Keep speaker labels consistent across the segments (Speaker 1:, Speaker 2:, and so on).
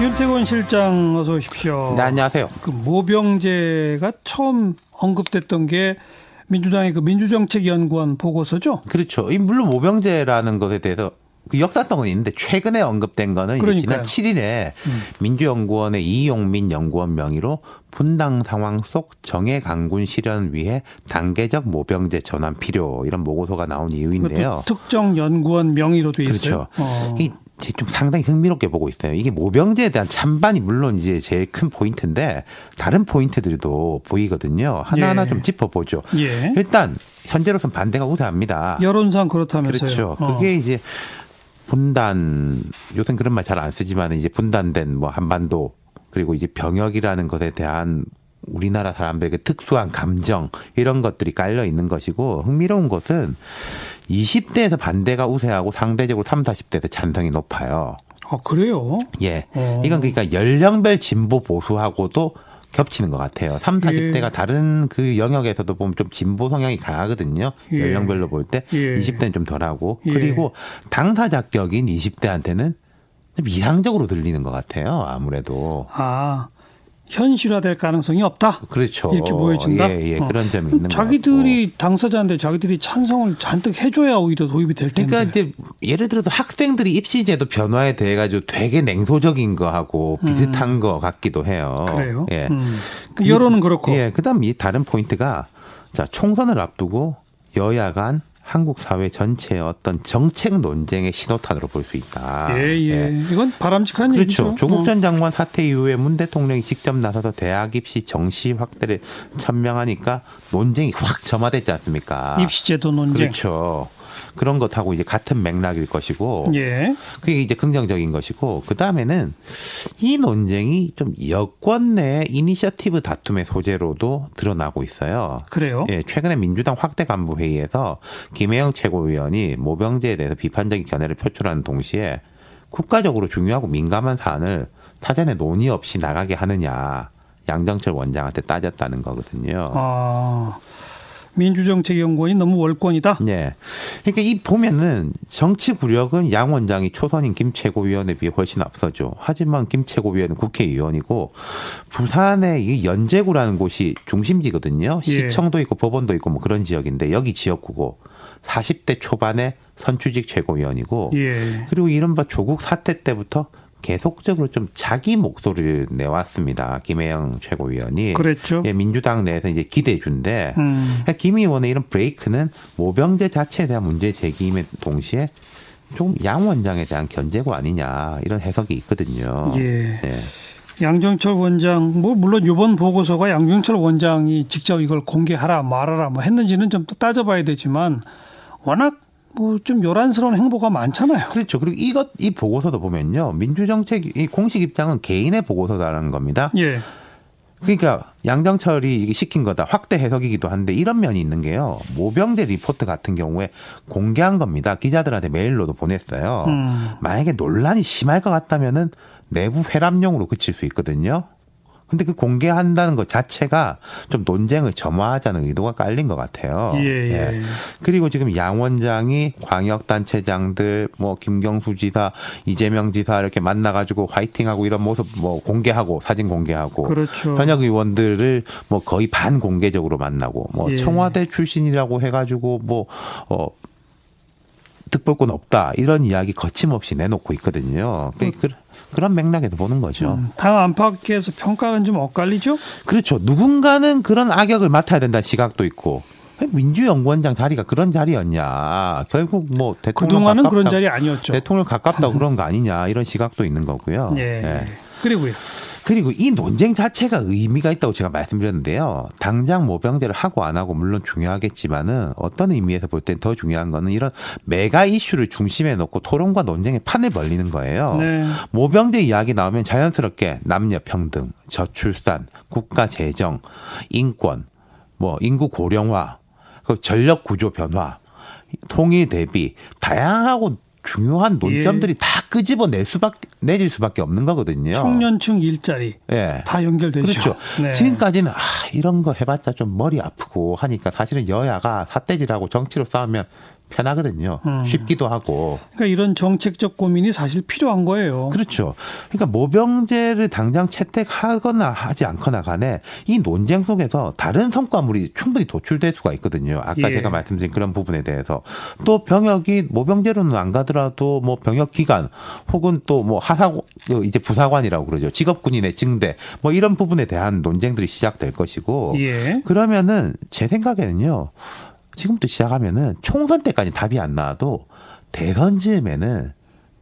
Speaker 1: 윤태곤 실장 어서 오십시오.
Speaker 2: 네, 안녕하세요.
Speaker 1: 그 모병제가 처음 언급됐던 게 민주당의 그 민주정책연구원 보고서죠.
Speaker 2: 그렇죠. 이 물론 모병제라는 것에 대해서 그 역사성은 있는데 최근에 언급된 거는 지난 7일에 음. 민주연구원의 이용민 연구원 명의로 분당 상황 속 정예 강군 실현 위해 단계적 모병제 전환 필요 이런 보고서가 나온 이유인데요.
Speaker 1: 특정 연구원 명의로 돼
Speaker 2: 있어요. 그렇죠. 어. 좀 상당히 흥미롭게 보고 있어요. 이게 모병제에 대한 찬반이 물론 이제 제일 큰 포인트인데 다른 포인트들도 보이거든요. 하나하나 예. 좀 짚어보죠. 예. 일단 현재로선 반대가 우세합니다.
Speaker 1: 여론상 그렇다면서요.
Speaker 2: 그렇죠. 어. 그게 이제 분단 요새 그런 말 잘 안 쓰지만 이제 분단된 뭐 한반도 그리고 이제 병역이라는 것에 대한 우리나라 사람들에게 특수한 감정 이런 것들이 깔려 있는 것이고 흥미로운 것은 20대에서 반대가 우세하고 상대적으로 3, 40대에서 찬성이 높아요.
Speaker 1: 아, 그래요?
Speaker 2: 예. 어. 이건 그러니까 연령별 진보 보수하고도 겹치는 것 같아요. 3, 40대가 예. 다른 그 영역에서도 보면 좀 진보 성향이 강하거든요. 예. 연령별로 볼 때. 예. 20대는 좀 덜하고. 예. 그리고 당사 자격인 20대한테는 좀 이상적으로 들리는 것 같아요. 아무래도.
Speaker 1: 아. 현실화될 가능성이 없다.
Speaker 2: 그렇죠.
Speaker 1: 이렇게 보여진다.
Speaker 2: 예, 예. 그런 점이 있는
Speaker 1: 자기들이 당사자인데 자기들이 찬성을 잔뜩 해줘야 오히려 도입이 될 텐데.
Speaker 2: 그러니까 이제 예를 들어서 학생들이 입시제도 변화에 대해 가지고 되게 냉소적인 거 하고 음. 비슷한 음. 거 같기도 해요.
Speaker 1: 그래요. 예. 음. 그 여론은 그렇고.
Speaker 2: 예. 그다음 이 다른 포인트가 자 총선을 앞두고 여야 간 한국 사회 전체의 어떤 정책 논쟁의 신호탄으로 볼 수 있다.
Speaker 1: 예, 예, 예. 이건 바람직한
Speaker 2: 그렇죠.
Speaker 1: 얘기죠.
Speaker 2: 조국 전 어. 장관 사태 이후에 문 대통령이 직접 나서서 대학 입시 정시 확대를 천명하니까 논쟁이 확 점화됐지 않습니까?
Speaker 1: 입시제도 논쟁.
Speaker 2: 그렇죠. 그런 것하고 이제 같은 맥락일 것이고 예. 그게 이제 긍정적인 것이고 그 다음에는 이 논쟁이 좀 여권 내 이니셔티브 다툼의 소재로도 드러나고 있어요.
Speaker 1: 그래요?
Speaker 2: 예, 최근에 민주당 확대 간부 회의에서 김혜영 최고위원이 모병제에 대해서 비판적인 견해를 표출하는 동시에 국가적으로 중요하고 민감한 사안을 사전에 논의 없이 나가게 하느냐 양정철 원장한테 따졌다는 거거든요.
Speaker 1: 아. 민주정책연구원이 너무 월권이다.
Speaker 2: 네. 그러니까 이 보면은 정치 구력은 양 원장이 초선인 김 최고위원에 비해 훨씬 앞서죠. 하지만 김 최고위원은 국회의원이고 부산의 이 연제구라는 곳이 중심지거든요. 예. 시청도 있고 법원도 있고 뭐 그런 지역인데 여기 지역구고 40대 초반에 선출직 최고위원이고 예. 그리고 이른바 조국 사태 때부터 계속적으로 좀 자기 목소리를 내왔습니다. 김혜영 최고위원이.
Speaker 1: 그랬죠.
Speaker 2: 예, 민주당 내에서 이제 기대준데 음. 그러니까 김 의원의 이런 브레이크는 모병제 자체에 대한 문제 제기임에 동시에 좀양 원장에 대한 견제고 아니냐 이런 해석이 있거든요.
Speaker 1: 예. 예. 양정철 원장 뭐 물론 이번 보고서가 양정철 원장이 직접 이걸 공개하라 말하라 뭐 했는지는 좀 따져봐야 되지만 워낙 뭐 좀 요란스러운 행보가 많잖아요.
Speaker 2: 그렇죠. 그리고 이것 이 보고서도 보면요. 민주정책 이 공식 입장은 개인의 보고서라는 겁니다.
Speaker 1: 예.
Speaker 2: 그러니까 양정철이 이게 시킨 거다 확대 해석이기도 한데 이런 면이 있는 게요 모병대 리포트 같은 경우에 공개한 겁니다 기자들한테 메일로도 보냈어요 음. 만약에 논란이 심할 것 같다면은 내부 회람용으로 그칠 수 있거든요 근데 그 공개한다는 것 자체가 좀 논쟁을 점화하자는 의도가 깔린 것 같아요.
Speaker 1: 예, 예. 예.
Speaker 2: 그리고 지금 양 원장이 광역단체장들, 뭐 김경수 지사, 이재명 지사 이렇게 만나가지고 화이팅하고 이런 모습 뭐 공개하고 사진 공개하고
Speaker 1: 그렇죠.
Speaker 2: 현역 의원들을 뭐 거의 반 공개적으로 만나고 뭐 예. 청와대 출신이라고 해가지고 뭐 어. 득볼권 없다 이런 이야기 거침없이 내놓고 있거든요. 그, 그, 그런 맥락에서 보는 거죠. 음,
Speaker 1: 당 안팎에서 평가는 좀 엇갈리죠?
Speaker 2: 그렇죠. 누군가는 그런 악역을 맡아야 된다는 시각도 있고 민주연구원장 자리가 그런 자리였냐. 결국 뭐 대통령
Speaker 1: 그동안은 가깝다, 그런 자리 아니었죠.
Speaker 2: 대통령 가깝다 그런 거 아니냐 이런 시각도 있는 거고요.
Speaker 1: 예. 네. 그리고요.
Speaker 2: 그리고 이 논쟁 자체가 의미가 있다고 제가 말씀드렸는데요. 당장 모병제를 하고 안 하고 물론 중요하겠지만은 어떤 의미에서 볼 땐 더 중요한 거는 이런 메가 이슈를 중심에 놓고 토론과 논쟁의 판을 벌리는 거예요. 네. 모병제 이야기 나오면 자연스럽게 남녀 평등, 저출산, 국가 재정, 인권, 뭐 인구 고령화, 그 전력 구조 변화, 통일 대비 다양하고 중요한 논점들이 예. 다 끄집어낼 수밖에 내질 수밖에 없는 거거든요.
Speaker 1: 청년층 일자리 예. 다 연결되죠.
Speaker 2: 그렇죠. 네. 지금까지는 아, 이런 거 해봤자 좀 머리 아프고 하니까 사실은 여야가 사태질하고 정치로 싸우면 편하거든요.
Speaker 1: 음.
Speaker 2: 쉽기도 하고.
Speaker 1: 그러니까 이런 정책적 고민이 사실 필요한 거예요.
Speaker 2: 그렇죠. 그러니까 모병제를 당장 채택하거나 하지 않거나 간에 이 논쟁 속에서 다른 성과물이 충분히 도출될 수가 있거든요. 아까
Speaker 1: 예.
Speaker 2: 제가 말씀드린 그런 부분에 대해서 또 병역이 모병제로는 안 가더라도 뭐 병역 기간 혹은 또 뭐 하사관 이제 부사관이라고 그러죠. 직업군인의 증대 뭐 이런 부분에 대한 논쟁들이 시작될 것이고
Speaker 1: 예.
Speaker 2: 그러면은 제 생각에는요. 지금부터 시작하면은 총선 때까지 답이 안 나와도 대선 즈음에는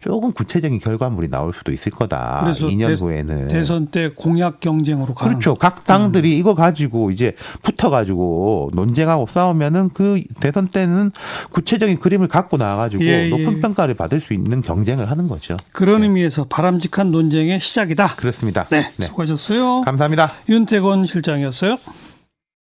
Speaker 2: 조금 구체적인 결과물이 나올 수도 있을 거다.
Speaker 1: 그래서
Speaker 2: 2년
Speaker 1: 대-
Speaker 2: 후에는.
Speaker 1: 대선 때 공약 경쟁으로 가는
Speaker 2: 그렇죠. 각
Speaker 1: 음.
Speaker 2: 당들이 이거 가지고 이제 붙어 가지고 논쟁하고 싸우면은 그 대선 때는 구체적인 그림을 갖고 나와 가지고
Speaker 1: 예, 예.
Speaker 2: 높은 평가를 받을 수 있는 경쟁을 하는 거죠.
Speaker 1: 그런 의미에서 바람직한 논쟁의 시작이다.
Speaker 2: 그렇습니다.
Speaker 1: 네, 수고하셨어요.
Speaker 2: 감사합니다.
Speaker 1: 윤태권 실장이었어요.